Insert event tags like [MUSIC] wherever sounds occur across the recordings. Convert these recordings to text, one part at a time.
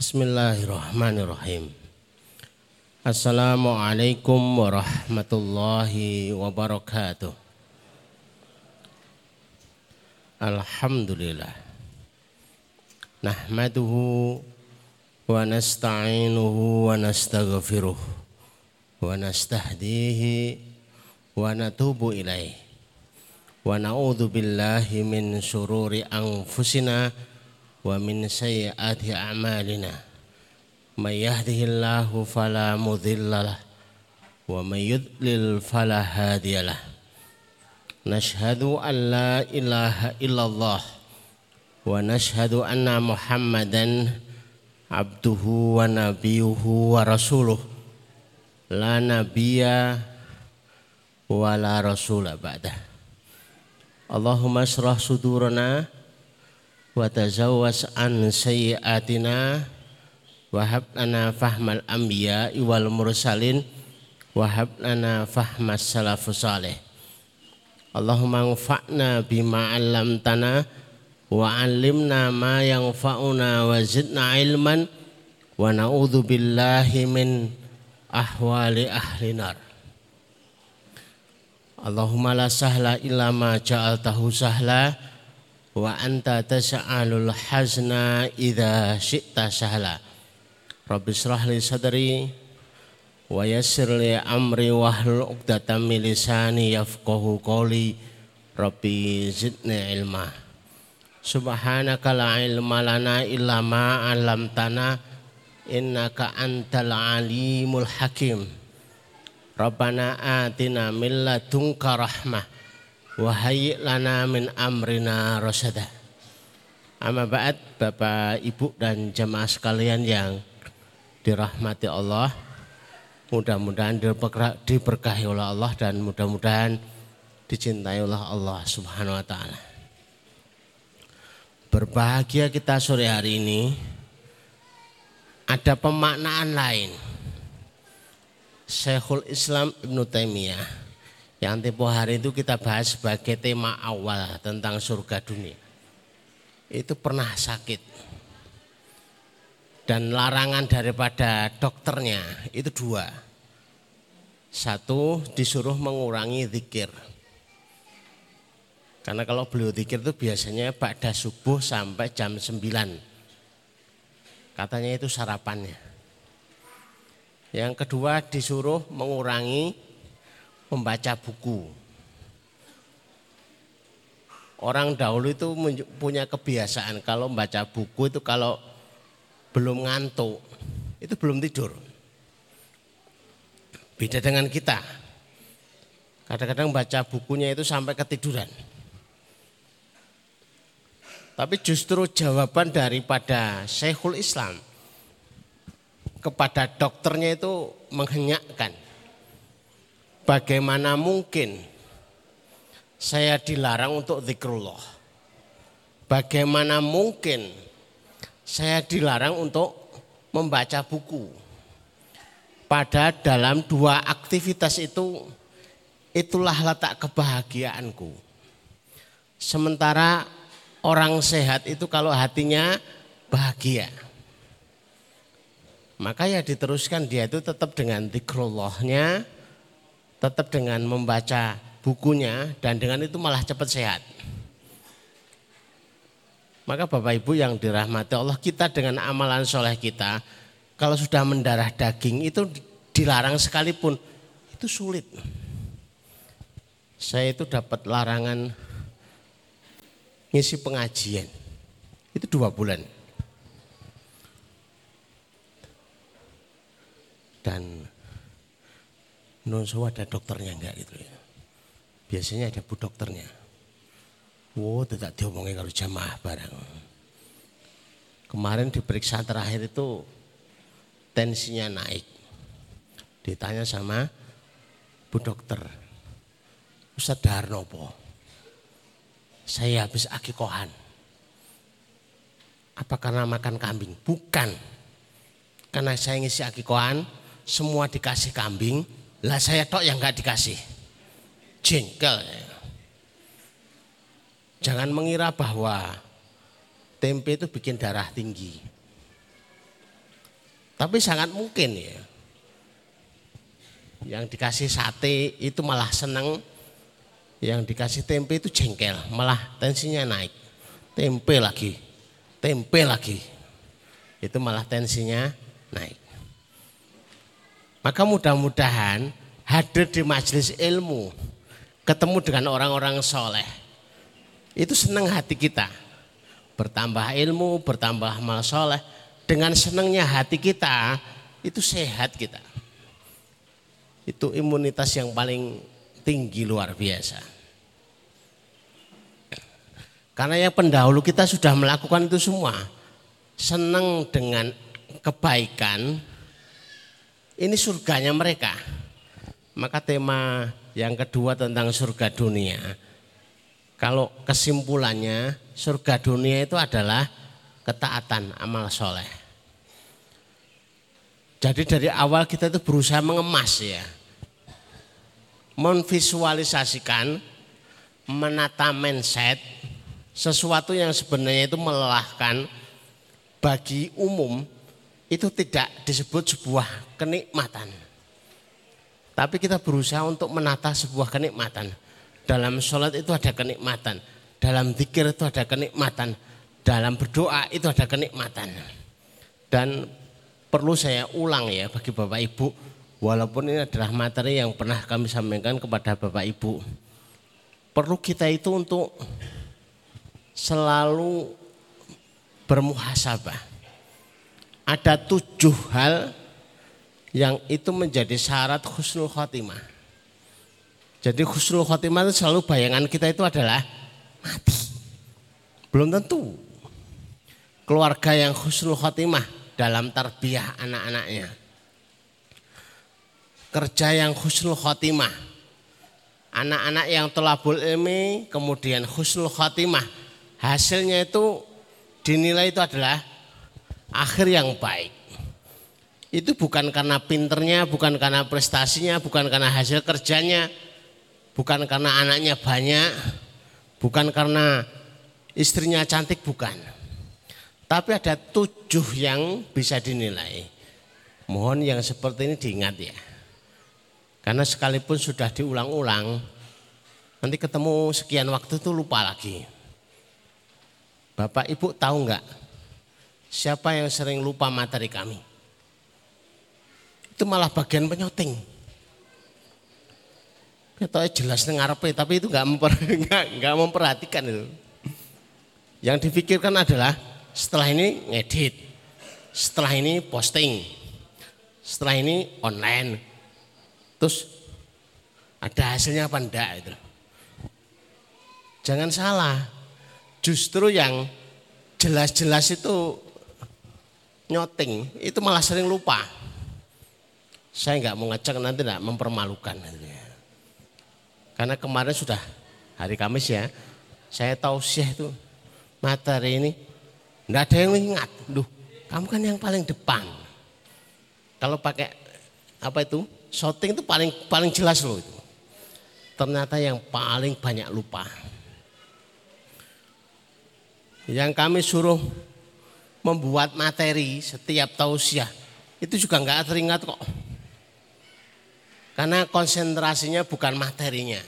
Bismillahirrahmanirrahim. Assalamualaikum warahmatullahi wabarakatuh. Alhamdulillah. Nahmaduhu wa nasta'inuhu wa nastaghfiruh wa nastahdihi wa natubu ilaih. Wa na'udzu billahi min syururi anfusina ومن سيئات أعمالنا من يهده الله فلا مضل له ومن يضلل فلا هادي له. نشهد أن لا إله إلا الله ونشهد أن محمدا عبده ونبيه ورسوله. لا نبي ولا رسول بعده. اللهم اشرح صدورنا wa tazawwas an sayyiatina wa hab lana fahmal anbiya wal mursalin wa hab lana fahmas salafus salih. Allahumma anfa'na bima 'allamtana wa 'allimna ma yanfa'una wa zidna ilman wa na'udzu billahi min ahwali ahli nar. Allahumma la sahla illa ma ja'altahu sahla wa anta tas'alul hazna idza syi'ta sahla Rabbi shrah li sadri wa yassir li amri wahlul 'uqdatam min lisani yafqahu qawli. Rabbi zidni ilma. Subhanaka la ilma lana illa ma 'allamtana innaka antal alimul hakim. Rabbana atina min ladunka rahmah Wahai lana min amrina rosada. Amma ba'd Bapak Ibu dan jemaah sekalian yang dirahmati Allah. Mudah-mudahan diberkahi oleh Allah dan mudah-mudahan dicintai oleh Allah Subhanahu wa taala. Berbahagia kita sore hari ini ada pemaknaan lain. Syekhul Islam Ibn Taimiyah yang tempo hari itu kita bahas sebagai tema awal tentang surga dunia. Itu pernah sakit. Dan larangan daripada dokternya itu dua. Satu disuruh mengurangi zikir. Karena kalau beliau zikir itu biasanya pada subuh sampai jam 9. Katanya itu sarapannya. Yang kedua disuruh mengurangi membaca buku. Orang dahulu itu punya kebiasaan kalau membaca buku itu kalau belum ngantuk itu belum tidur. Beda dengan kita. Kadang-kadang baca bukunya itu sampai ketiduran. Tapi justru jawaban daripada Syekhul Islam kepada dokternya itu menghenyakkan. Bagaimana mungkin saya dilarang untuk zikrullah? Bagaimana mungkin saya dilarang untuk membaca buku? Pada dalam dua aktivitas itu itulah letak kebahagiaanku. Sementara orang sehat itu kalau hatinya bahagia. Maka ya diteruskan dia itu tetap dengan zikrullahnya, tetap dengan membaca bukunya dan dengan itu malah cepat sehat. Maka Bapak Ibu yang dirahmati Allah kita dengan amalan soleh kita kalau sudah mendarah daging itu dilarang sekalipun itu sulit. Saya itu dapat larangan ngisi pengajian itu dua bulan. Dan non ada dokternya enggak gitu ya. Biasanya ada bu dokternya. Wow, tidak diomongin kalau jamaah barang. Kemarin diperiksa terakhir itu tensinya naik. Ditanya sama bu dokter, Ustadz Darnopo, saya habis akikohan. Apa karena makan kambing? Bukan. Karena saya ngisi akikohan, semua dikasih kambing, lah saya tok yang nggak dikasih. Jengkel. Jangan mengira bahwa tempe itu bikin darah tinggi. Tapi sangat mungkin ya. Yang dikasih sate itu malah seneng. Yang dikasih tempe itu jengkel, malah tensinya naik. Tempe lagi, tempe lagi. Itu malah tensinya naik. Maka mudah-mudahan hadir di majelis ilmu, ketemu dengan orang-orang soleh, itu senang hati kita. Bertambah ilmu, bertambah amal soleh, dengan senangnya hati kita itu sehat kita. Itu imunitas yang paling tinggi luar biasa. Karena yang pendahulu kita sudah melakukan itu semua. Senang dengan kebaikan, ini surganya mereka. Maka tema yang kedua tentang surga dunia. Kalau kesimpulannya surga dunia itu adalah ketaatan amal soleh. Jadi dari awal kita itu berusaha mengemas ya. Memvisualisasikan, menata mindset, sesuatu yang sebenarnya itu melelahkan bagi umum itu tidak disebut sebuah kenikmatan. Tapi kita berusaha untuk menata sebuah kenikmatan. Dalam sholat itu ada kenikmatan. Dalam zikir itu ada kenikmatan. Dalam berdoa itu ada kenikmatan. Dan perlu saya ulang ya bagi Bapak Ibu walaupun ini adalah materi yang pernah kami sampaikan kepada Bapak Ibu. Perlu kita itu untuk selalu bermuhasabah. Ada tujuh hal yang itu menjadi syarat khusnul khotimah. Jadi khusnul khotimah itu selalu bayangan kita itu adalah mati. Belum tentu. Keluarga yang khusnul khotimah dalam tarbiyah anak-anaknya. Kerja yang husnul khotimah. Anak-anak yang telabul ilmi kemudian husnul khotimah. Hasilnya itu dinilai itu adalah akhir yang baik. Itu bukan karena pinternya, bukan karena prestasinya, bukan karena hasil kerjanya, bukan karena anaknya banyak, bukan karena istrinya cantik, bukan tapi ada tujuh yang bisa dinilai. Mohon yang seperti ini diingat ya. Karena sekalipun sudah diulang-ulang, nanti ketemu sekian waktu itu lupa lagi. Bapak Ibu tahu nggak siapa yang sering lupa materi kami? Itu malah bagian penyoting. Kita jelas ngarepe tapi itu nggak memper, [LAUGHS] memperhatikan itu. Yang difikirkan adalah setelah ini ngedit, setelah ini posting, setelah ini online, terus ada hasilnya apa enggak itu. Jangan salah, justru yang jelas-jelas itu nyoting, itu malah sering lupa. Saya nggak mau ngecek nanti enggak mempermalukan. Karena kemarin sudah hari Kamis ya, saya tahu sih itu materi ini Enggak ada yang ingat. Duh, kamu kan yang paling depan. Kalau pakai apa itu? Shooting itu paling paling jelas loh itu. Ternyata yang paling banyak lupa. Yang kami suruh membuat materi setiap tausiah itu juga enggak teringat kok. Karena konsentrasinya bukan materinya.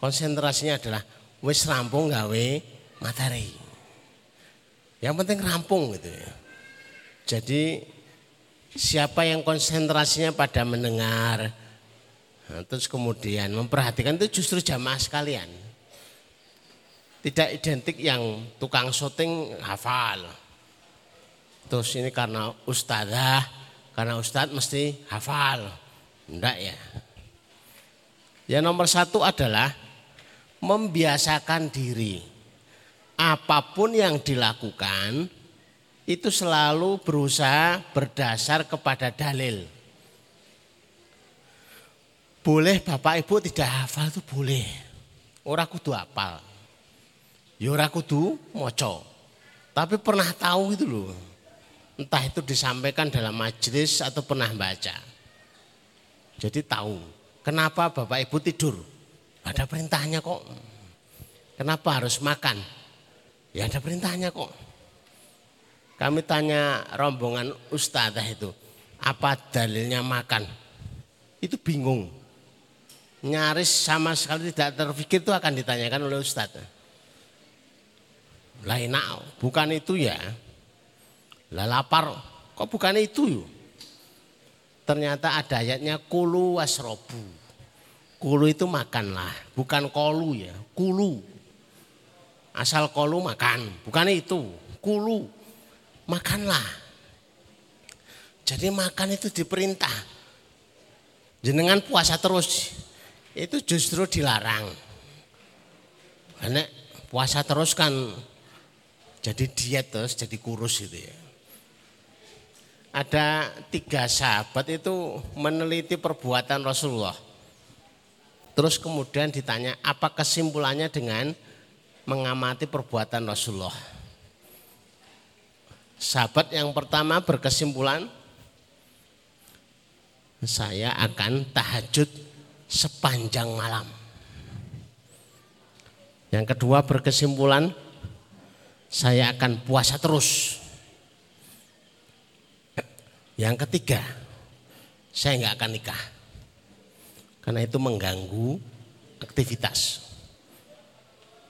Konsentrasinya adalah wis rampung gawe materi. Yang penting rampung gitu ya. Jadi siapa yang konsentrasinya pada mendengar, nah, terus kemudian memperhatikan itu justru jamaah sekalian. Tidak identik yang tukang syuting hafal. Terus ini karena ustazah, karena ustadz mesti hafal. Enggak ya. Yang nomor satu adalah membiasakan diri apa pun yang dilakukan itu selalu berusaha berdasar kepada dalil. Boleh Bapak Ibu tidak hafal itu boleh. Ora kudu hafal. Ya ora kudu moco. Tapi pernah tahu itu loh. Entah itu disampaikan dalam majelis atau pernah baca. Jadi tahu. Kenapa Bapak Ibu tidur? Ada perintahnya kok. Kenapa harus makan? Ya ada perintahnya kok. Kami tanya rombongan ustadzah itu, apa dalilnya makan? Itu bingung. Nyaris sama sekali tidak terpikir itu akan ditanyakan oleh ustadz. Lain bukan itu ya. Lah lapar, kok bukan itu? Ternyata ada ayatnya kulu wasrobu. Kulu itu makanlah, bukan kolu ya, kulu. Asal kolu makan, bukan itu, kulu makanlah. Jadi makan itu diperintah. Jenengan puasa terus, itu justru dilarang. Karena puasa terus kan jadi diet terus, jadi kurus itu ya. Ada tiga sahabat itu meneliti perbuatan Rasulullah. Terus kemudian ditanya apa kesimpulannya dengan mengamati perbuatan Rasulullah. Sahabat yang pertama berkesimpulan saya akan tahajud sepanjang malam. Yang kedua berkesimpulan saya akan puasa terus. Yang ketiga, saya nggak akan nikah. Karena itu mengganggu aktivitas.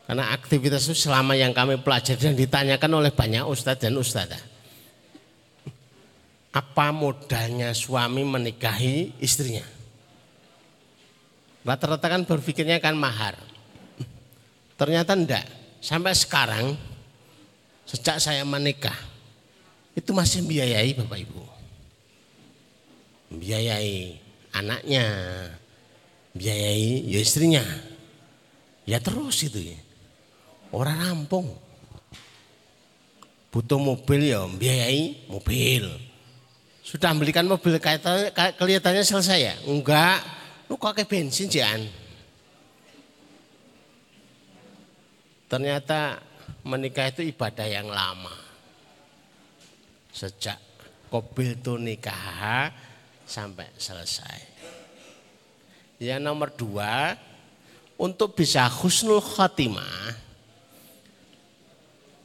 Karena aktivitas itu selama yang kami pelajari dan ditanyakan oleh banyak ustadz dan ustadzah. Apa modalnya suami menikahi istrinya? Rata-rata kan berpikirnya kan mahar. Ternyata enggak. Sampai sekarang sejak saya menikah itu masih biayai Bapak Ibu. Biayai anaknya, biayai ya istrinya. Ya terus itu ya. Orang rampung. Butuh mobil ya biayai mobil. Sudah belikan mobil kelihatannya selesai ya? Enggak. Lu kayak bensin jangan. Ternyata menikah itu ibadah yang lama. Sejak kobil itu nikah sampai selesai. Yang nomor dua, untuk bisa husnul khotimah,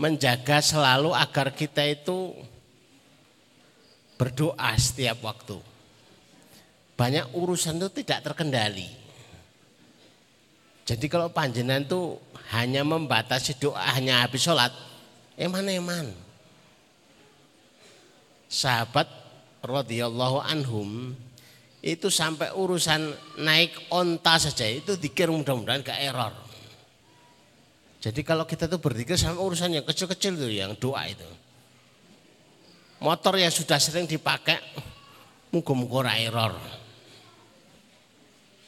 menjaga selalu agar kita itu berdoa setiap waktu. Banyak urusan itu tidak terkendali. Jadi kalau panjenengan itu hanya membatasi doa hanya habis sholat, eman-eman. Sahabat radhiyallahu anhum itu sampai urusan naik onta saja itu dikir mudah-mudahan ke error. Jadi kalau kita tuh berzikir sama urusan yang kecil-kecil tuh yang doa itu. Motor yang sudah sering dipakai muga-muga error.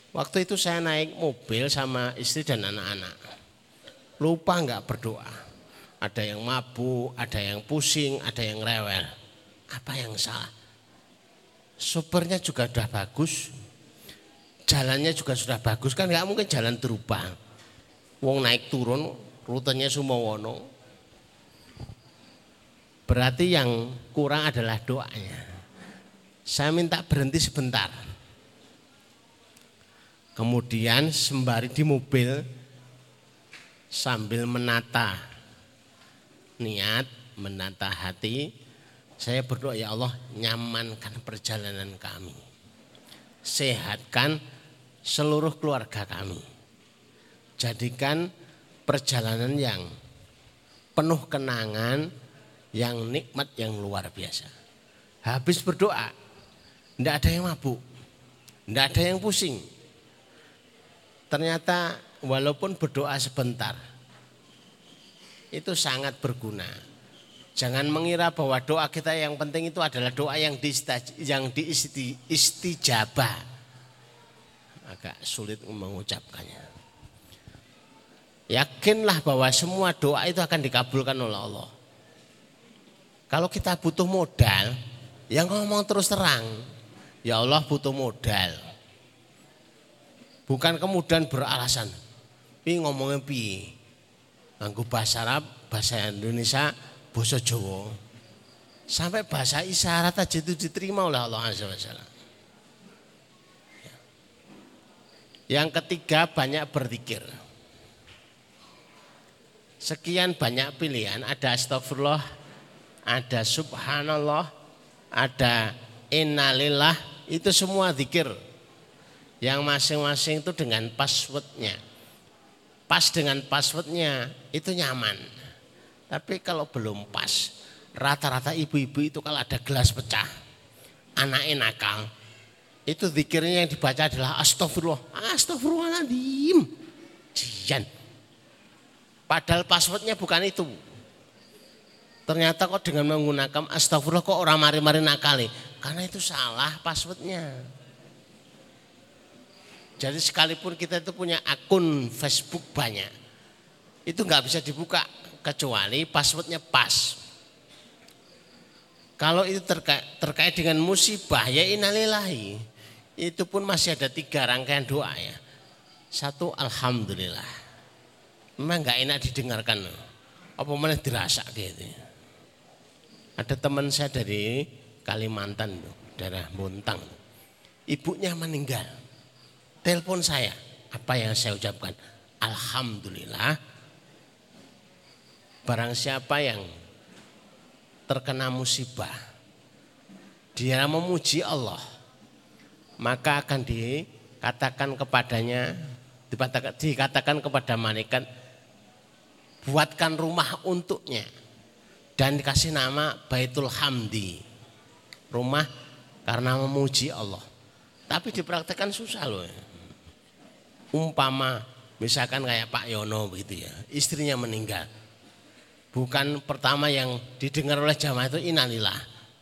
Waktu itu saya naik mobil sama istri dan anak-anak. Lupa nggak berdoa. Ada yang mabuk, ada yang pusing, ada yang rewel. Apa yang salah? Supernya juga sudah bagus, jalannya juga sudah bagus kan nggak mungkin jalan terubah Wong naik turun rutenya Sumowono. Berarti yang kurang adalah doanya. Saya minta berhenti sebentar. Kemudian sembari di mobil sambil menata niat, menata hati, saya berdoa ya Allah nyamankan perjalanan kami. Sehatkan seluruh keluarga kami jadikan perjalanan yang penuh kenangan, yang nikmat, yang luar biasa. Habis berdoa, tidak ada yang mabuk, tidak ada yang pusing. Ternyata walaupun berdoa sebentar, itu sangat berguna. Jangan mengira bahwa doa kita yang penting itu adalah doa yang di yang istijabah. Agak sulit mengucapkannya. Yakinlah bahwa semua doa itu akan dikabulkan oleh Allah. Kalau kita butuh modal, ya ngomong terus terang. Ya Allah butuh modal. Bukan kemudian beralasan. Pi ngomongnya pi. Nganggo bahasa Arab, bahasa Indonesia, bahasa Jawa. Sampai bahasa isyarat aja itu diterima oleh Allah Azza wa Yang ketiga banyak berzikir. Sekian banyak pilihan, ada astagfirullah, ada subhanallah, ada innalillah, itu semua zikir. Yang masing-masing itu dengan passwordnya. Pas dengan passwordnya itu nyaman. Tapi kalau belum pas, rata-rata ibu-ibu itu kalau ada gelas pecah, anaknya nakal, itu zikirnya yang dibaca adalah astagfirullah, astagfirullahaladzim. Jian. Padahal passwordnya bukan itu. Ternyata kok dengan menggunakan astagfirullah kok orang mari-mari nakali. Karena itu salah passwordnya. Jadi sekalipun kita itu punya akun Facebook banyak. Itu nggak bisa dibuka kecuali passwordnya pas. Kalau itu terkait, terkait dengan musibah ya inalilahi. Itu pun masih ada tiga rangkaian doa ya. Satu Alhamdulillah. Memang nggak enak didengarkan. Apa mana dirasa gitu. Ada teman saya dari Kalimantan, daerah Montang. Ibunya meninggal. Telepon saya. Apa yang saya ucapkan? Alhamdulillah Barang siapa yang terkena musibah, dia memuji Allah, maka akan dikatakan kepadanya, dikatakan kepada malaikat, buatkan rumah untuknya dan dikasih nama Baitul Hamdi. Rumah karena memuji Allah. Tapi dipraktekkan susah loh. Umpama misalkan kayak Pak Yono begitu ya, istrinya meninggal. Bukan pertama yang didengar oleh jamaah itu inalillah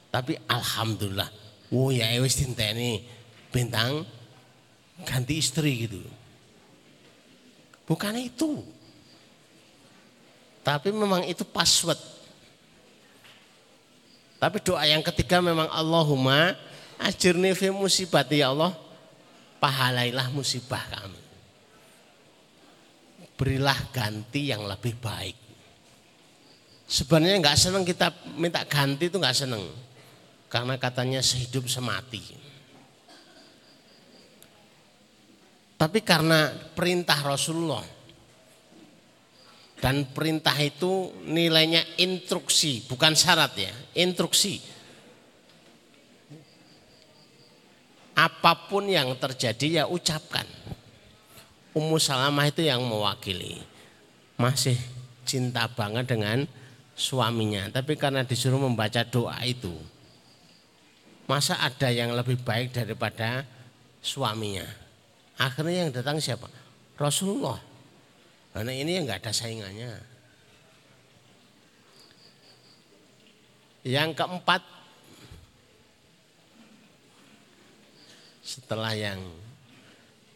tapi alhamdulillah oh ya wis ini bintang ganti istri gitu. Bukan itu. Tapi memang itu password. Tapi doa yang ketiga memang Allahumma ajirni fi musibati ya Allah pahalailah musibah kami berilah ganti yang lebih baik Sebenarnya nggak senang kita minta ganti itu nggak senang. Karena katanya sehidup semati. Tapi karena perintah Rasulullah dan perintah itu nilainya instruksi, bukan syarat ya, instruksi. Apa pun yang terjadi ya ucapkan. Ummu Salamah itu yang mewakili. Masih cinta banget dengan suaminya, tapi karena disuruh membaca doa itu, masa ada yang lebih baik daripada suaminya? Akhirnya yang datang siapa? Rasulullah. Karena ini yang nggak ada saingannya. Yang keempat, setelah yang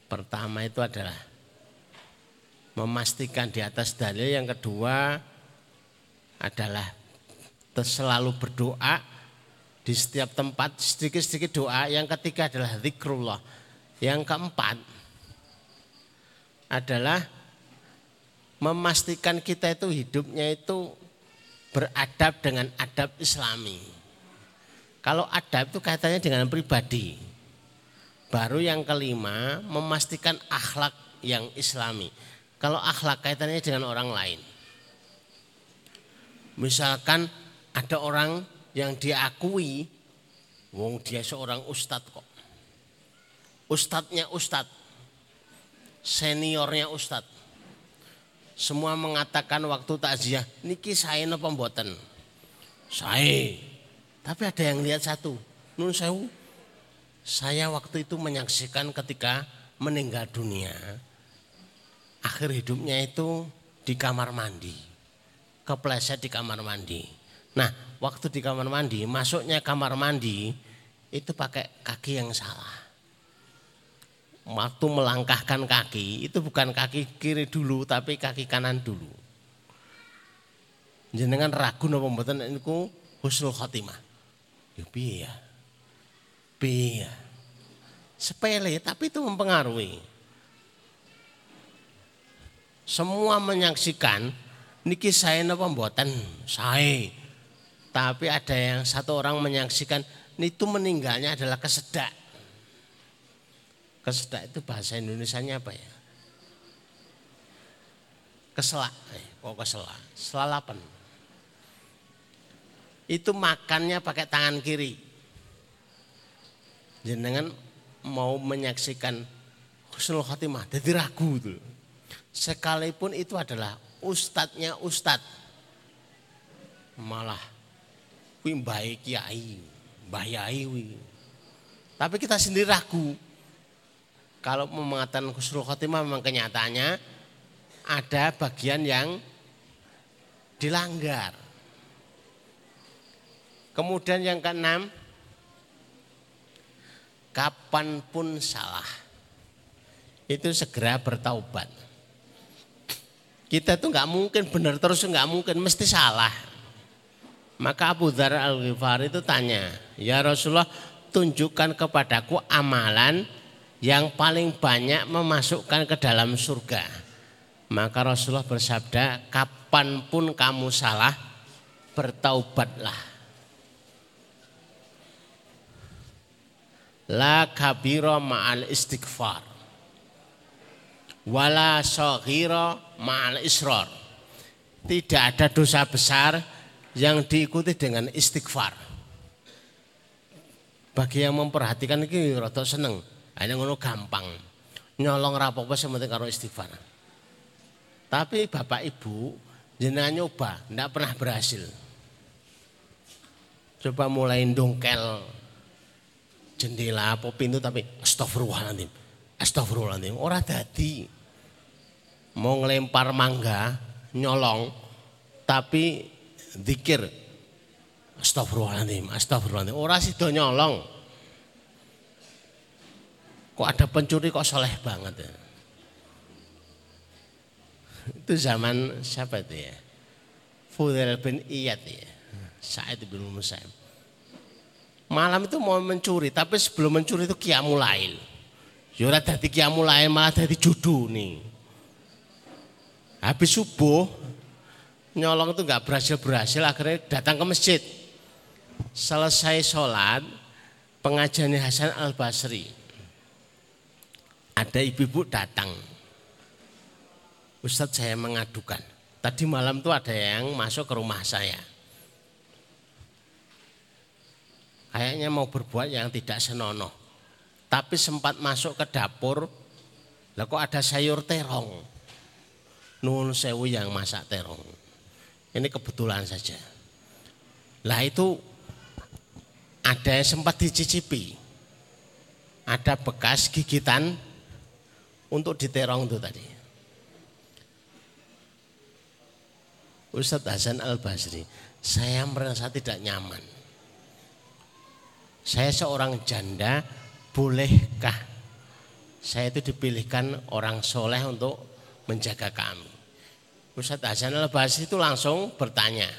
pertama itu adalah memastikan di atas dalil, yang kedua adalah selalu berdoa di setiap tempat sedikit-sedikit doa. Yang ketiga adalah zikrullah. Yang keempat adalah memastikan kita itu hidupnya itu beradab dengan adab islami. Kalau adab itu kaitannya dengan pribadi. Baru yang kelima memastikan akhlak yang islami. Kalau akhlak kaitannya dengan orang lain. Misalkan ada orang yang diakui, wong dia seorang ustadz kok. Ustadznya ustadz, seniornya ustadz. Semua mengatakan waktu takziah, niki saya napa mboten? Saya. Tapi ada yang lihat satu, nun sewu. Saya waktu itu menyaksikan ketika meninggal dunia. Akhir hidupnya itu di kamar mandi kepleset di kamar mandi. Nah, waktu di kamar mandi, masuknya kamar mandi itu pakai kaki yang salah. Waktu melangkahkan kaki, itu bukan kaki kiri dulu, tapi kaki kanan dulu. Jenengan ragu napa mboten niku husnul khotimah. Ya piye ya? Piye ya? Sepele tapi itu mempengaruhi. Semua menyaksikan niki saya napa mboten? Saya tapi ada yang satu orang menyaksikan itu meninggalnya adalah kesedak. Kesedak itu bahasa Indonesia-nya apa ya? Keselak eh, kok keselak? Selalapan. Itu makannya pakai tangan kiri. Jenengan mau menyaksikan husnul khotimah, jadi ragu itu. Sekalipun itu adalah ustadznya ustadz. Malah kuwi baik kiai, mbah yai Tapi kita sendiri ragu. Kalau mengatakan husnul khotimah memang kenyataannya ada bagian yang dilanggar. Kemudian yang keenam, kapan pun salah, itu segera bertaubat. Kita tuh nggak mungkin benar terus nggak mungkin, mesti salah. Maka Abu Dhar al Ghifari itu tanya, ya Rasulullah tunjukkan kepadaku amalan yang paling banyak memasukkan ke dalam surga. Maka Rasulullah bersabda, kapan pun kamu salah, bertaubatlah. La kabira ma'al istighfar. Wala soghira ma'al israr. Tidak ada dosa besar yang diikuti dengan istighfar. Bagi yang memperhatikan ini rada seneng. Hanya ngono gampang. Nyolong rapopo sementing karo istighfar. Tapi Bapak Ibu jenengan nyoba, tidak pernah berhasil. Coba mulai dongkel jendela apa pintu tapi astagfirullahaladzim. Astagfirullahaladzim. Orang dadi mau ngelempar mangga nyolong tapi zikir astagfirullahaladzim, astagfirullahaladzim. Orang sido nyolong. Kok ada pencuri kok soleh banget ya. Itu zaman siapa itu ya? Fudail bin Iyad ya. Sa'id bin Musaim malam itu mau mencuri, tapi sebelum mencuri itu kiamulail. Ya dadi kiamulail malah dadi nih. Habis subuh nyolong itu nggak berhasil berhasil akhirnya datang ke masjid. Selesai sholat pengajian Hasan Al Basri. Ada ibu-ibu datang. Ustadz saya mengadukan. Tadi malam tuh ada yang masuk ke rumah saya kayaknya mau berbuat yang tidak senonoh. Tapi sempat masuk ke dapur, lah kok ada sayur terong. Nun sewu yang masak terong. Ini kebetulan saja. Lah itu ada yang sempat dicicipi. Ada bekas gigitan untuk diterong itu tadi. Ustadz Hasan Al Basri, saya merasa tidak nyaman saya seorang janda, bolehkah saya itu dipilihkan orang soleh untuk menjaga kami? Ustadz Hasan al Basri itu langsung bertanya,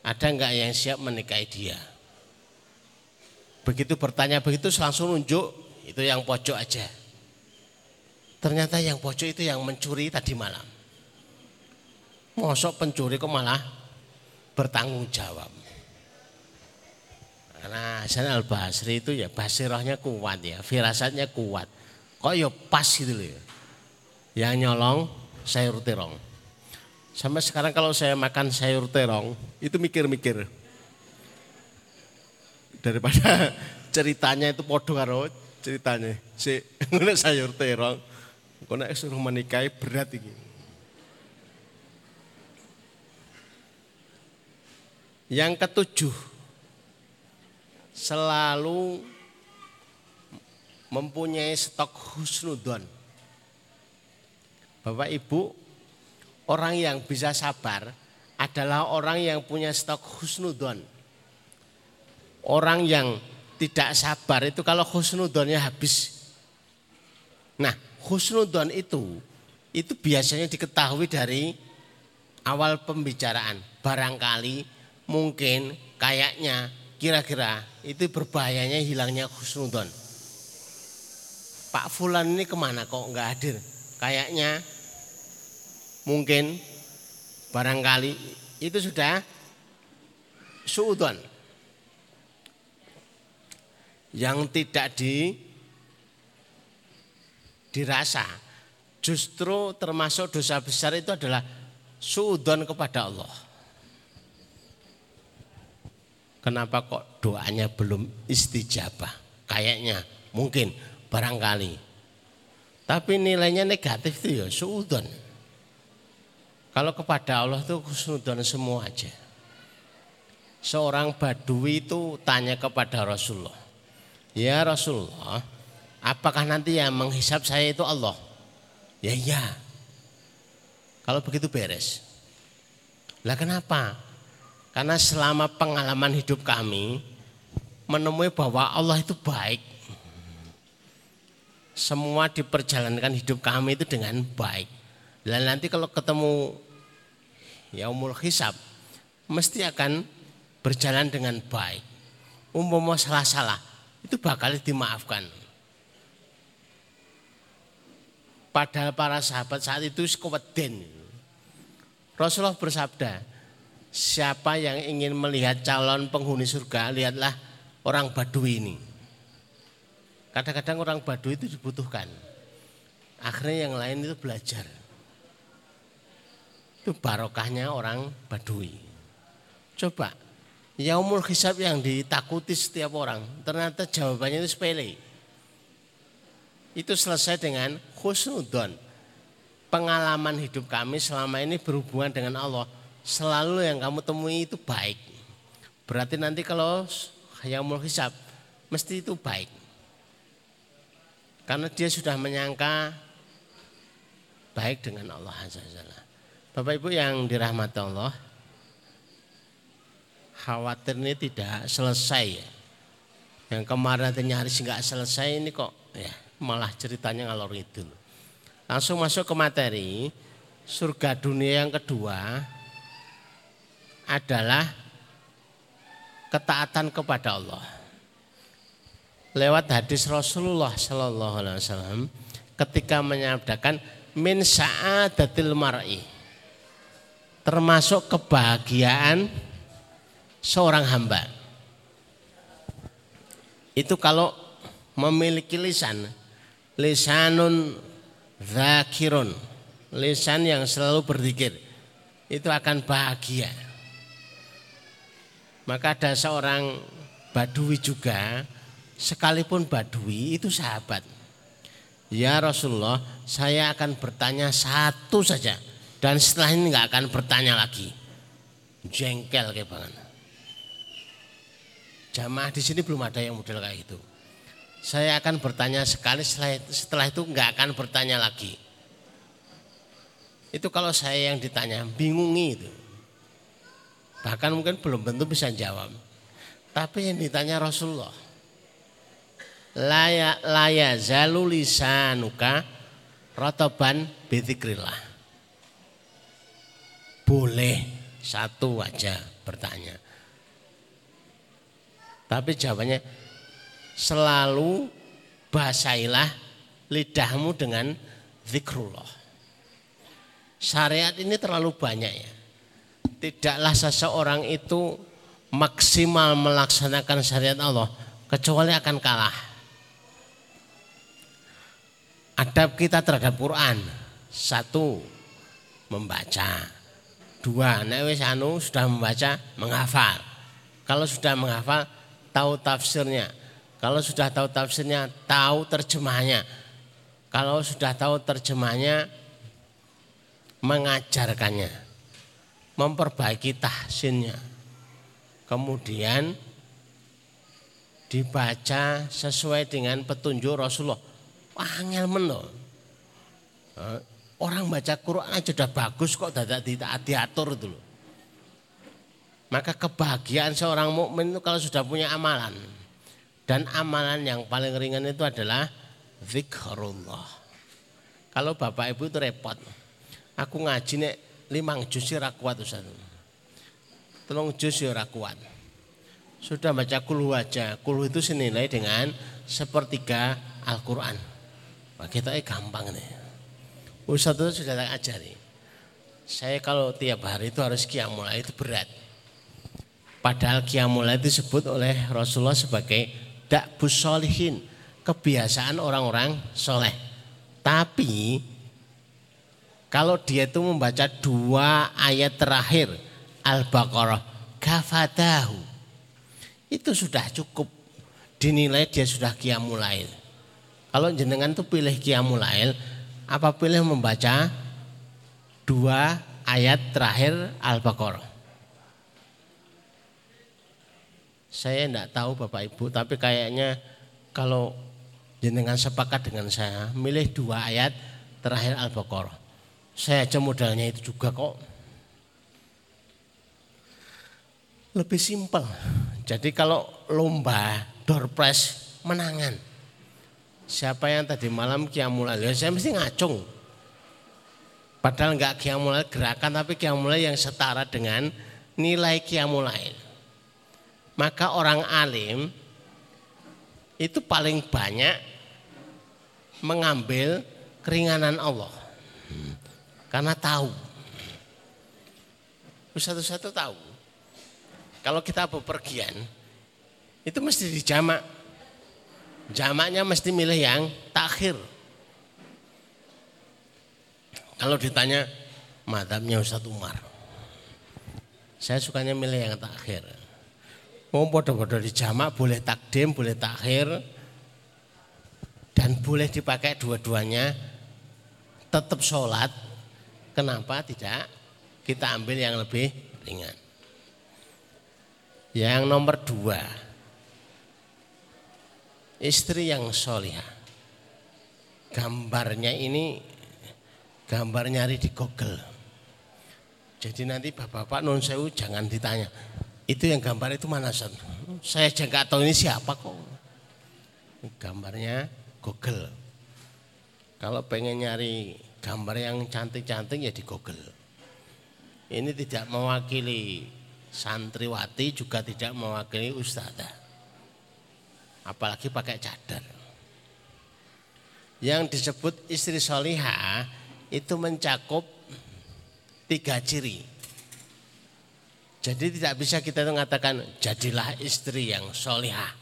ada enggak yang siap menikahi dia? Begitu bertanya begitu langsung nunjuk itu yang pojok aja. Ternyata yang pojok itu yang mencuri tadi malam. Mosok pencuri kok malah bertanggung jawab. Karena Hasan Al Basri itu ya basirahnya kuat ya, firasatnya kuat. Kok ya pas gitu loh ya. Yang nyolong sayur terong. Sampai sekarang kalau saya makan sayur terong itu mikir-mikir. Daripada [LAUGHS] ceritanya itu podo karo ceritanya. Si [LAUGHS] sayur terong. Nek suruh menikahi berat ini. Yang ketujuh selalu mempunyai stok husnudon. Bapak Ibu, orang yang bisa sabar adalah orang yang punya stok husnudon. Orang yang tidak sabar itu kalau husnudonnya habis. Nah, husnudon itu itu biasanya diketahui dari awal pembicaraan. Barangkali, mungkin, kayaknya, Kira-kira itu berbahayanya hilangnya khusnudon. Pak Fulan ini ke mana kok nggak hadir? Kayaknya mungkin barangkali itu sudah suudon. Yang tidak di dirasa. Justru termasuk dosa besar itu adalah suudon kepada Allah. Kenapa kok doanya belum istijabah? Kayaknya, mungkin, barangkali. Tapi nilainya negatif itu ya suudon. Kalau kepada Allah itu suudon semua aja. Seorang badui itu tanya kepada Rasulullah. Ya Rasulullah, apakah nanti yang menghisap saya itu Allah? Ya iya. Kalau begitu beres. Lah kenapa? Karena selama pengalaman hidup kami menemui bahwa Allah itu baik. Semua diperjalankan hidup kami itu dengan baik. Dan nanti kalau ketemu yaumul hisab mesti akan berjalan dengan baik. Umpama salah-salah itu bakal dimaafkan. Padahal para sahabat saat itu sekeweden. Rasulullah bersabda, siapa yang ingin melihat calon penghuni surga, lihatlah orang Badui ini. Kadang-kadang orang Badui itu dibutuhkan. Akhirnya yang lain itu belajar. Itu barokahnya orang Badui. Coba, yaumul hisab yang ditakuti setiap orang, ternyata jawabannya itu sepele. Itu selesai dengan khusnudon. Pengalaman hidup kami selama ini berhubungan dengan Allah selalu yang kamu temui itu baik. Berarti nanti kalau yang mau hisap mesti itu baik. Karena dia sudah menyangka baik dengan Allah Azza Bapak Ibu yang dirahmati Allah, khawatir ini tidak selesai ya. Yang kemarin nanti nyaris nggak selesai ini kok ya malah ceritanya ngalor itu. Langsung masuk ke materi surga dunia yang kedua adalah ketaatan kepada Allah. Lewat hadis Rasulullah Sallallahu Alaihi Wasallam ketika menyabdakan min sa'adatil mar'i termasuk kebahagiaan seorang hamba. Itu kalau memiliki lisan, lisanun zakirun, lisan yang selalu berzikir, itu akan bahagia. Maka ada seorang badui juga, sekalipun badui itu sahabat. Ya Rasulullah, saya akan bertanya satu saja dan setelah ini nggak akan bertanya lagi. Jengkel kayak banget. Jamaah di sini belum ada yang model kayak itu. Saya akan bertanya sekali setelah itu, setelah itu nggak akan bertanya lagi. Itu kalau saya yang ditanya bingungi itu. Bahkan mungkin belum tentu bisa jawab. Tapi yang ditanya Rasulullah. Laya, laya zalu lisanuka rotoban bitikrillah. Boleh satu aja bertanya. Tapi jawabannya selalu basailah lidahmu dengan zikrullah. Syariat ini terlalu banyak ya tidaklah seseorang itu maksimal melaksanakan syariat Allah kecuali akan kalah. Adab kita terhadap Quran satu membaca, dua nek anu sudah membaca menghafal. Kalau sudah menghafal tahu tafsirnya. Kalau sudah tahu tafsirnya tahu terjemahnya. Kalau sudah tahu terjemahnya mengajarkannya memperbaiki tahsinnya. Kemudian dibaca sesuai dengan petunjuk Rasulullah. Angel meno. Orang baca Quran aja udah bagus kok tidak diatur itu loh. Maka kebahagiaan seorang mukmin itu kalau sudah punya amalan. Dan amalan yang paling ringan itu adalah zikrullah. Kalau Bapak Ibu itu repot. Aku ngaji nek limang juz ora kuat Ustaz. Telung juz ya ora kuat. Sudah baca kulu aja. Kulu itu senilai dengan sepertiga Al-Quran. Wah kita gampang nih. Ustaz itu sudah tak ajari. Saya kalau tiap hari itu harus kiamulai itu berat. Padahal kiamulai itu disebut oleh Rasulullah sebagai dakbus solihin. Kebiasaan orang-orang soleh. Tapi kalau dia itu membaca dua ayat terakhir Al-Baqarah, kafatahu. itu sudah cukup dinilai dia sudah kiamulail. Kalau jenengan tuh pilih kiamulail, apa pilih membaca dua ayat terakhir Al-Baqarah? Saya tidak tahu Bapak Ibu, tapi kayaknya kalau jenengan sepakat dengan saya, milih dua ayat terakhir Al-Baqarah. Saya aja modalnya itu juga kok. Lebih simpel. Jadi kalau lomba door prize menangan. Siapa yang tadi malam kiamulai, ya saya mesti ngacung. Padahal enggak kiamulai gerakan tapi kiamulai yang setara dengan nilai kiamulai maka orang alim itu paling banyak mengambil keringanan Allah. Karena tahu. Satu-satu tahu. Kalau kita bepergian, itu mesti dijamak. Jamaknya mesti milih yang takhir. Kalau ditanya madamnya Ustadz Umar. Saya sukanya milih yang takhir. Mau bodoh-bodoh di jamak boleh takdim, boleh takhir dan boleh dipakai dua-duanya tetap sholat. Kenapa tidak? Kita ambil yang lebih ringan. Yang nomor dua, istri yang solihah. Gambarnya ini gambar nyari di Google. Jadi nanti bapak-bapak non sewu jangan ditanya itu yang gambar itu mana Son? Saya aja nggak tahu ini siapa kok. Gambarnya Google. Kalau pengen nyari gambar yang cantik-cantik ya di Google. Ini tidak mewakili santriwati juga tidak mewakili ustazah. Apalagi pakai cadar. Yang disebut istri solihah itu mencakup tiga ciri. Jadi tidak bisa kita mengatakan jadilah istri yang solihah.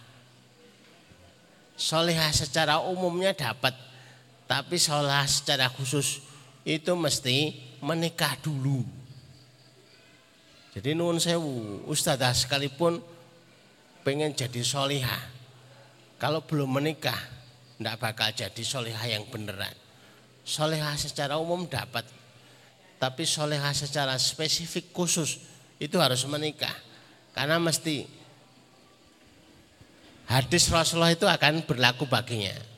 Solihah secara umumnya dapat, tapi solihah secara khusus itu mesti menikah dulu. Jadi nuwun sewu, ustadzah sekalipun pengen jadi solihah. Kalau belum menikah, tidak bakal jadi solihah yang beneran. Solihah secara umum dapat, tapi solihah secara spesifik khusus itu harus menikah. Karena mesti hadis Rasulullah itu akan berlaku baginya.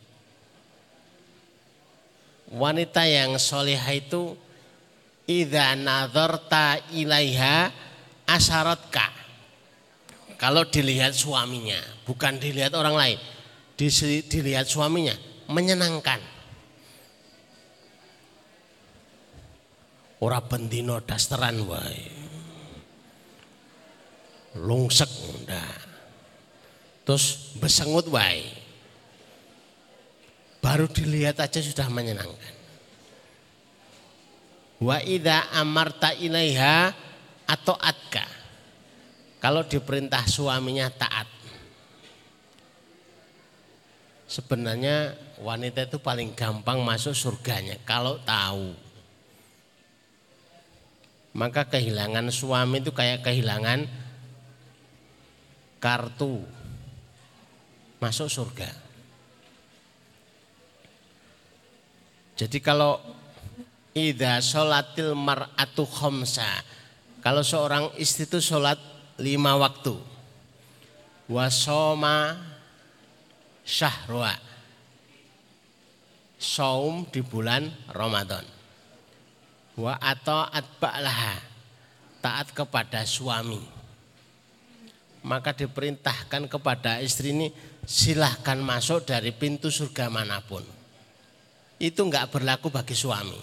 Wanita yang solihah itu idza nadharta ilaiha asaratka. Kalau dilihat suaminya, bukan dilihat orang lain, dilihat suaminya menyenangkan. Ora bendino dasteran wae lungsek ndak. Terus besengut wae. Baru dilihat aja sudah menyenangkan. Wa idza amarta ilaiha atau atka. Kalau diperintah suaminya taat. Sebenarnya wanita itu paling gampang masuk surganya kalau tahu. Maka kehilangan suami itu kayak kehilangan kartu masuk surga. Jadi kalau ida sholatil mar'atu khomsa. Kalau seorang istri itu sholat lima waktu. Wasoma syahroa. Saum di bulan Ramadan. Wa atau atba'laha. Taat kepada suami maka diperintahkan kepada istri ini silahkan masuk dari pintu surga mana pun. Itu enggak berlaku bagi suami.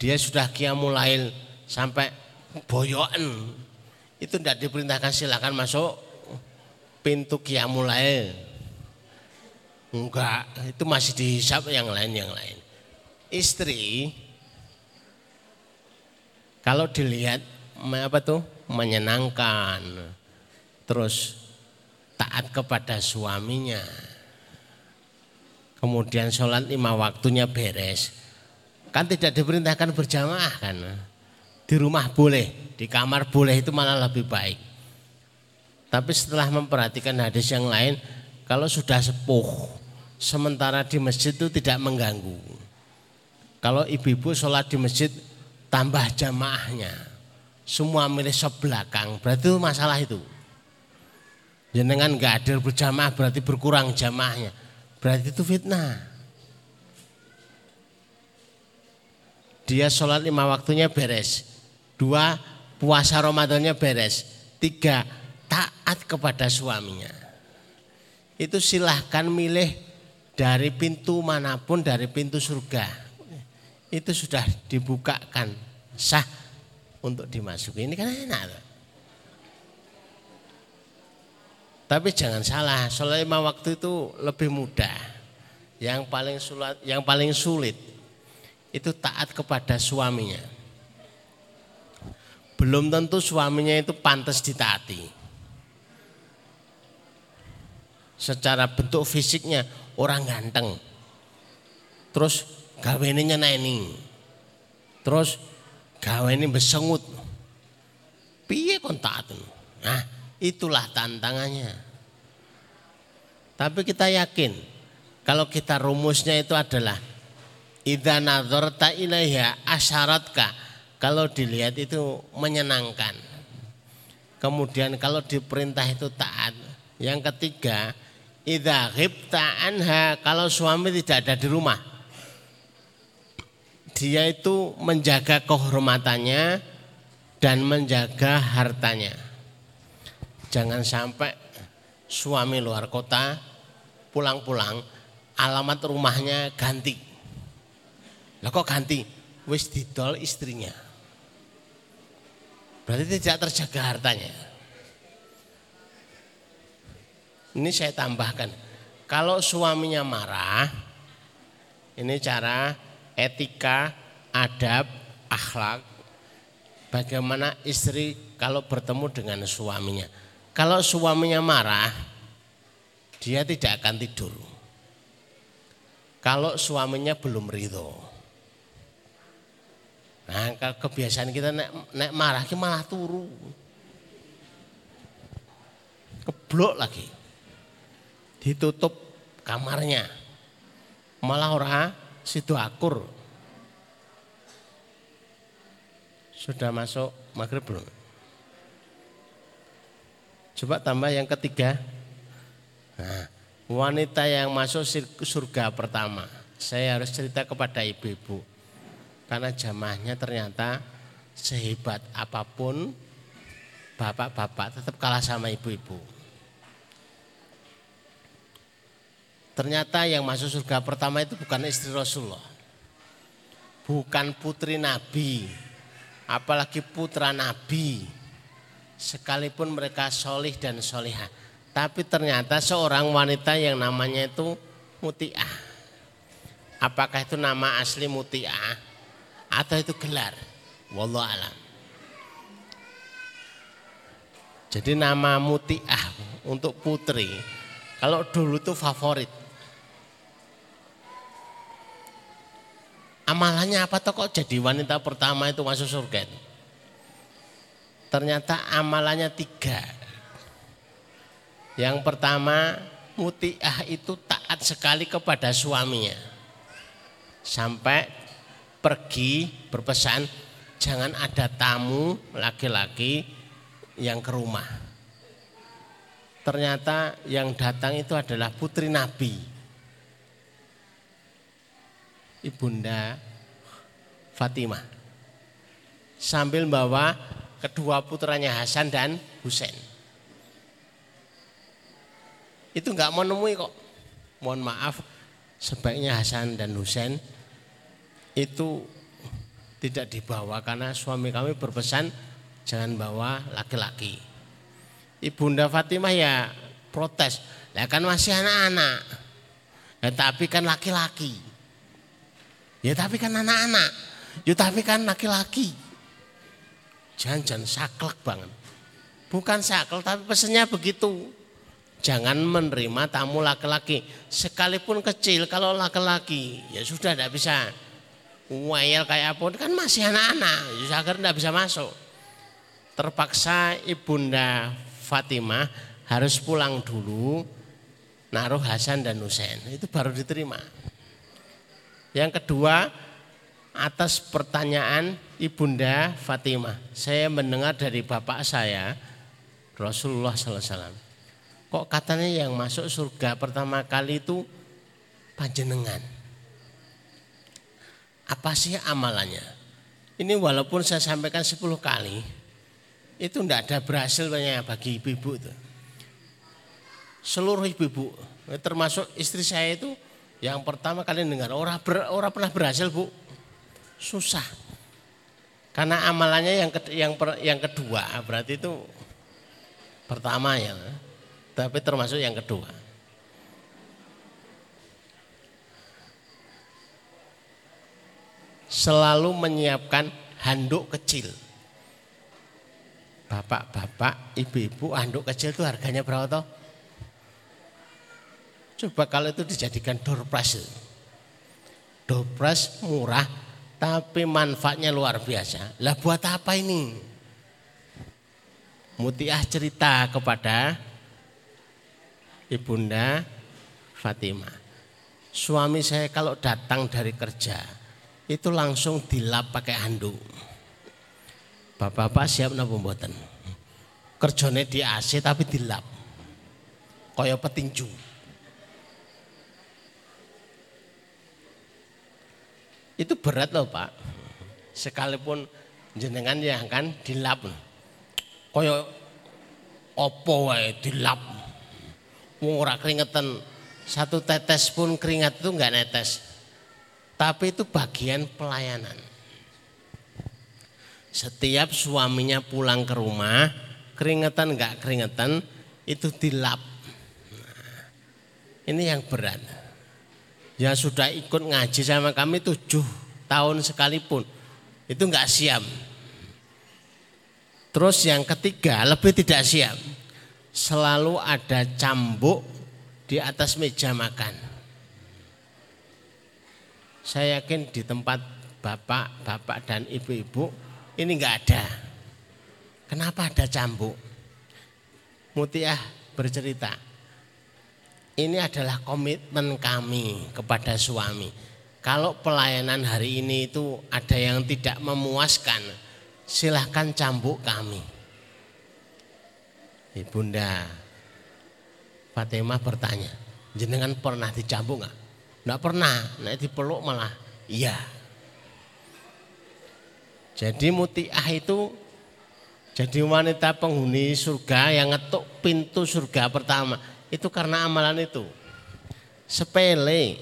Dia sudah kiamulail sampai boyoan. Itu enggak diperintahkan silahkan masuk pintu kiamulail. Enggak, itu masih dihisap yang lain yang lain. Istri kalau dilihat apa tuh menyenangkan, terus taat kepada suaminya, kemudian sholat lima waktunya beres, kan tidak diperintahkan berjamaah kan, di rumah boleh, di kamar boleh itu malah lebih baik. Tapi setelah memperhatikan hadis yang lain, kalau sudah sepuh, sementara di masjid itu tidak mengganggu. Kalau ibu-ibu sholat di masjid, tambah jamaahnya. Semua milih sebelakang, berarti itu masalah itu. Jenengan nggak hadir berjamaah berarti berkurang jamaahnya. Berarti itu fitnah. Dia sholat lima waktunya beres. Dua, puasa Ramadannya beres. Tiga, taat kepada suaminya. Itu silahkan milih dari pintu mana pun dari pintu surga. Itu sudah dibukakan sah untuk dimasuki. Ini kan enak. Tapi jangan salah, sholat lima waktu itu lebih mudah. Yang paling sulit, yang paling sulit itu taat kepada suaminya. Belum tentu suaminya itu pantas ditaati. Secara bentuk fisiknya orang ganteng. Terus gawe ini nyeneni. Terus gawe ini besengut. Piye kon taat? Nah, Itulah tantangannya. Tapi kita yakin kalau kita rumusnya itu adalah idza nadzarta ilaiha asyaratka kalau dilihat itu menyenangkan. Kemudian kalau diperintah itu taat. Yang ketiga, idza ghibta anha kalau suami tidak ada di rumah. Dia itu menjaga kehormatannya dan menjaga hartanya. Jangan sampai suami luar kota pulang-pulang alamat rumahnya ganti. Lah kok ganti? Wis didol istrinya. Berarti tidak terjaga hartanya. Ini saya tambahkan. Kalau suaminya marah, ini cara etika, adab, akhlak. Bagaimana istri kalau bertemu dengan suaminya kalau suaminya marah, dia tidak akan tidur. Kalau suaminya belum ridho. Nah, kebiasaan kita nek, nek marah kita malah turu. Keblok lagi. Ditutup kamarnya. Malah orang situ akur. Sudah masuk maghrib belum? Coba tambah yang ketiga. Nah, wanita yang masuk surga pertama. Saya harus cerita kepada ibu-ibu. Karena jamaahnya ternyata sehebat apa pun bapak-bapak tetap kalah sama ibu-ibu. Ternyata yang masuk surga pertama itu bukan istri Rasulullah. Bukan putri Nabi. Apalagi putra Nabi sekalipun mereka solih dan solihah. Tapi ternyata seorang wanita yang namanya itu mutiah. Apakah itu nama asli mutiah atau itu gelar? Wallah alam. Jadi nama mutiah untuk putri, kalau dulu itu favorit. Amalannya apa toh kok jadi wanita pertama itu masuk surga itu? Ternyata amalannya tiga. Yang pertama, mutiah itu taat sekali kepada suaminya. Sampai pergi berpesan, jangan ada tamu laki-laki yang ke rumah. Ternyata yang datang itu adalah putri Nabi. Ibunda Fatimah. Sambil bawa kedua putranya Hasan dan Husain. Itu nggak menemui kok. Mohon maaf, sebaiknya Hasan dan Husain itu tidak dibawa karena suami kami berpesan jangan bawa laki-laki. Ibunda Fatimah ya protes, ya kan masih anak-anak. Ya tapi kan laki-laki. Ya tapi kan anak-anak. Ya tapi kan laki-laki. Jangan-jangan saklek banget. Bukan saklek tapi pesannya begitu. Jangan menerima tamu laki-laki. Sekalipun kecil kalau laki-laki ya sudah tidak bisa. Wayel kayak apa kan masih anak-anak. Ya agar tidak bisa masuk. Terpaksa ibunda Fatimah harus pulang dulu naruh Hasan dan Husain. Itu baru diterima. Yang kedua, atas pertanyaan Ibunda Fatimah. Saya mendengar dari bapak saya Rasulullah SAW. Kok katanya yang masuk surga pertama kali itu panjenengan. Apa sih amalannya? Ini walaupun saya sampaikan 10 kali, itu tidak ada berhasil banyak bagi ibu-ibu itu. Seluruh ibu-ibu, termasuk istri saya itu yang pertama kali dengar orang ber, orang pernah berhasil bu, susah. Karena amalannya yang yang yang kedua berarti itu pertama ya, tapi termasuk yang kedua. Selalu menyiapkan handuk kecil. Bapak-bapak, ibu-ibu, handuk kecil itu harganya berapa toh? Coba kalau itu dijadikan door prize. Door prize murah tapi manfaatnya luar biasa. Lah buat apa ini? Mutiah cerita kepada Ibunda Fatimah. Suami saya kalau datang dari kerja itu langsung dilap pakai handuk. Bapak-bapak siap napa mboten? Kerjane di AC tapi dilap. Kaya petinju. Itu berat loh Pak. Sekalipun jenengan yang kan dilap. Koyo opo wae dilap. Ora keringetan. Satu tetes pun keringat itu enggak netes. Tapi itu bagian pelayanan. Setiap suaminya pulang ke rumah, keringetan enggak keringetan, itu dilap. Nah, ini yang berat yang sudah ikut ngaji sama kami tujuh tahun sekalipun itu nggak siap. Terus yang ketiga lebih tidak siap. Selalu ada cambuk di atas meja makan. Saya yakin di tempat bapak, bapak dan ibu-ibu ini nggak ada. Kenapa ada cambuk? Mutiah bercerita, ini adalah komitmen kami kepada suami. Kalau pelayanan hari ini itu ada yang tidak memuaskan, silahkan cambuk kami. Ibunda Fatimah bertanya, jenengan pernah dicambuk nggak? Nggak pernah, nah dipeluk malah iya. Jadi mutiah itu jadi wanita penghuni surga yang ngetuk pintu surga pertama itu karena amalan itu. Sepele.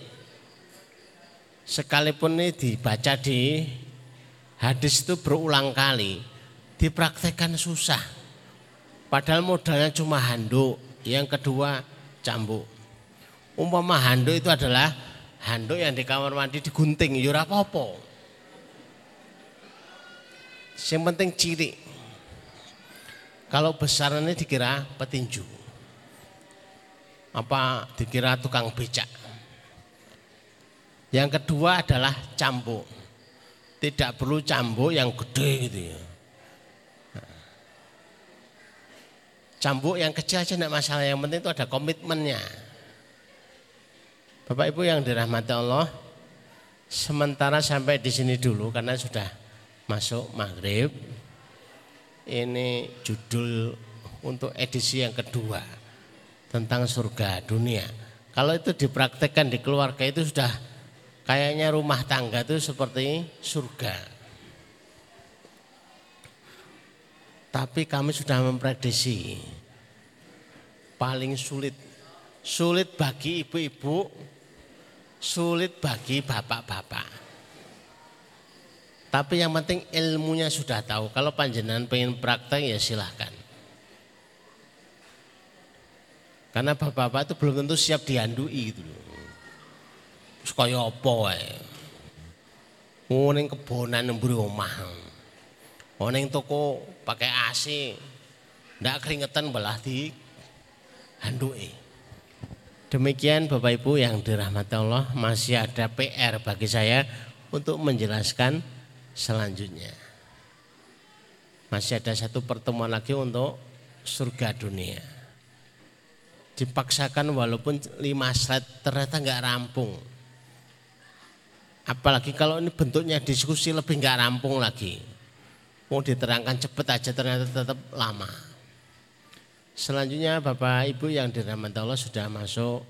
Sekalipun ini dibaca di hadis itu berulang kali, dipraktekkan susah. Padahal modalnya cuma handuk, yang kedua cambuk. Umpama handuk itu adalah handuk yang di kamar mandi digunting, ya apa-apa. Yang penting ciri. Kalau besar ini dikira petinju apa dikira tukang becak. Yang kedua adalah cambuk. Tidak perlu cambuk yang gede gitu ya. Cambuk yang kecil aja tidak masalah, yang penting itu ada komitmennya. Bapak Ibu yang dirahmati Allah, sementara sampai di sini dulu karena sudah masuk maghrib. Ini judul untuk edisi yang kedua tentang surga dunia. Kalau itu dipraktekkan di keluarga itu sudah kayaknya rumah tangga itu seperti surga. Tapi kami sudah memprediksi paling sulit sulit bagi ibu-ibu, sulit bagi bapak-bapak. Tapi yang penting ilmunya sudah tahu. Kalau panjenengan pengen praktek ya silahkan. Karena bapak-bapak itu belum tentu siap diandui gitu loh. Terus kaya apa wae. Oh ning kebonan mburi omah. Oh ning toko pakai AC. Ndak keringetan belah di handuke. Demikian Bapak Ibu yang dirahmati Allah, masih ada PR bagi saya untuk menjelaskan selanjutnya. Masih ada satu pertemuan lagi untuk surga dunia. Dipaksakan walaupun lima slide ternyata nggak rampung. Apalagi kalau ini bentuknya diskusi lebih nggak rampung lagi. Mau diterangkan cepet aja ternyata tetap lama. Selanjutnya Bapak Ibu yang dirahmati Allah sudah masuk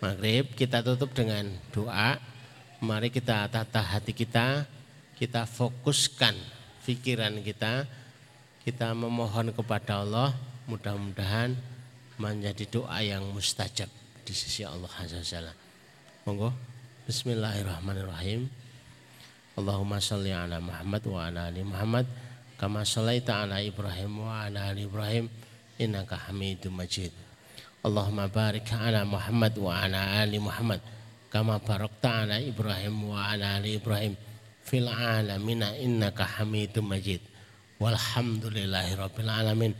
maghrib. Kita tutup dengan doa. Mari kita tata hati kita. Kita fokuskan pikiran kita. Kita memohon kepada Allah. Mudah-mudahan menjadi doa yang mustajab di sisi Allah Azza Jalla. Monggo. Bismillahirrahmanirrahim. Allahumma salli ala Muhammad wa ala ali Muhammad kama sallaita ala Ibrahim wa ala ali Ibrahim innaka Hamidum Majid. Allahumma barik ala Muhammad wa ala ali Muhammad kama barakta ala Ibrahim wa ala ali Ibrahim fil alamin innaka Hamidum Majid. Walhamdulillahi alamin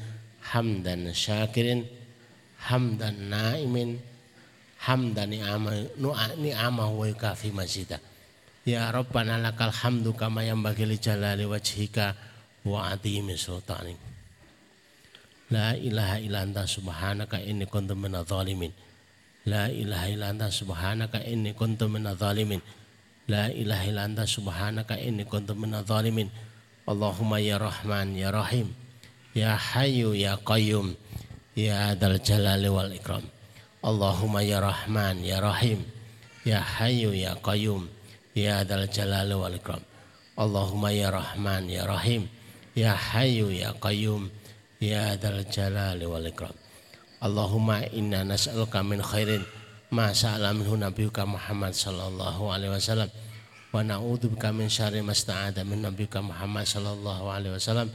hamdan syakirin hamdan naimin hamdan ni'amah wa yukafi mazidah. Ya Rabbana lakal hamdu kama yang bagi li jalali wajhika wa atimi sultanik. La ilaha illa anta subhanaka inni kuntu minadh dhalimin. La ilaha illa anta subhanaka inni kuntu minadh dhalimin. La ilaha illa anta subhanaka inni kuntu minadh dhalimin. Allahumma ya Rahman ya Rahim. Ya Hayyu ya Qayyum. Ya Dal Jalali wal Ikram. Allahumma ya Rahman ya Rahim. Ya Hayyu ya Qayyum Ya Dal Jalal wal Ikram. Allahumma ya Rahman ya Rahim. Ya Hayyu ya Qayyum. Ya Dal Jalal wal Ikram. Allahumma inna nas'aluka min khairin ma sa'ala minhu nabiyuka Muhammad sallallahu alaihi wasallam wa na'udzubika min syarri ma sta'ada min nabiyuka Muhammad sallallahu alaihi wasallam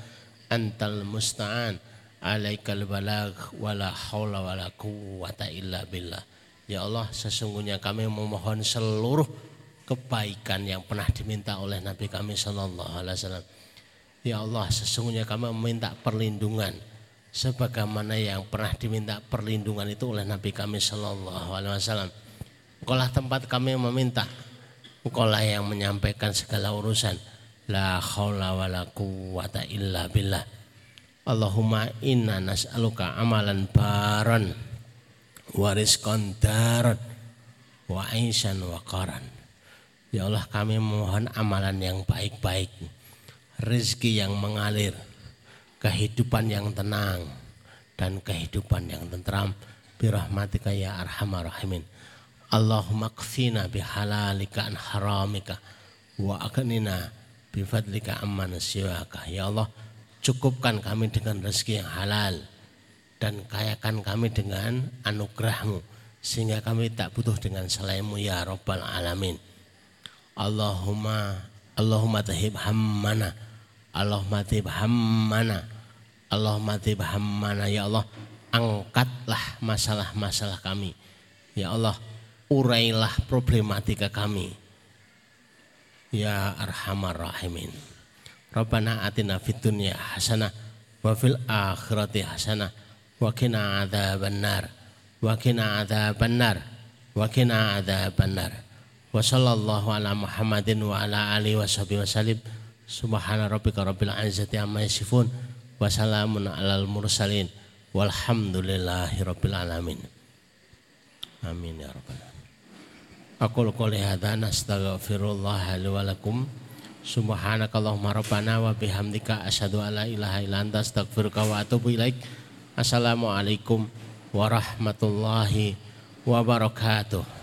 antal musta'an alaikal balag wala haula wala quwwata illa billah ya Allah sesungguhnya kami memohon seluruh kebaikan yang pernah diminta oleh Nabi kami Shallallahu Alaihi Wasallam. Ya Allah, sesungguhnya kami meminta perlindungan sebagaimana yang pernah diminta perlindungan itu oleh Nabi kami Shallallahu Alaihi Wasallam. Engkaulah tempat kami meminta, engkaulah yang menyampaikan segala urusan. La haula wa la quwata illa billah. Allahumma inna nas'aluka amalan baran wariskan daran wa aisan wa qaran Ya Allah kami mohon amalan yang baik-baik, rezeki yang mengalir, kehidupan yang tenang, dan kehidupan yang tentram. Birahmatika ya arhamar rahimin. Allahumma kfina bihalalika an haramika wa aknina bifadlika amman siwaka. Ya Allah, cukupkan kami dengan rezeki yang halal dan kayakan kami dengan anugerahmu sehingga kami tak butuh dengan selainmu ya Rabbal Alamin. Allahumma Allahumma tahib hammana Allahumma tahib hammana Allahumma tahib hammana ya Allah angkatlah masalah-masalah kami. Ya Allah urailah problematika kami. Ya arhamar rahimin Rabbana atina fid dunya hasanah wa fil akhirati hasanah wa qina adzabannar wa qina adzabannar wa qina adzabannar. Wa sallallahu ala Muhammadin wa ala alihi wa sahbihi wasallim subhana rabbika rabbil izzati amma yasifun wa salamun alal mursalin. Walhamdulillahi rabbil alamin. Amin ya rabbal alamin. Aku qouli hadza nastaghfirullah li wa lakum subhanakallahumma rabbana wa bihamdika asyhadu an la ilaha illa anta astaghfiruka wa atubu ilaik. Assalamualaikum warahmatullahi wabarakatuh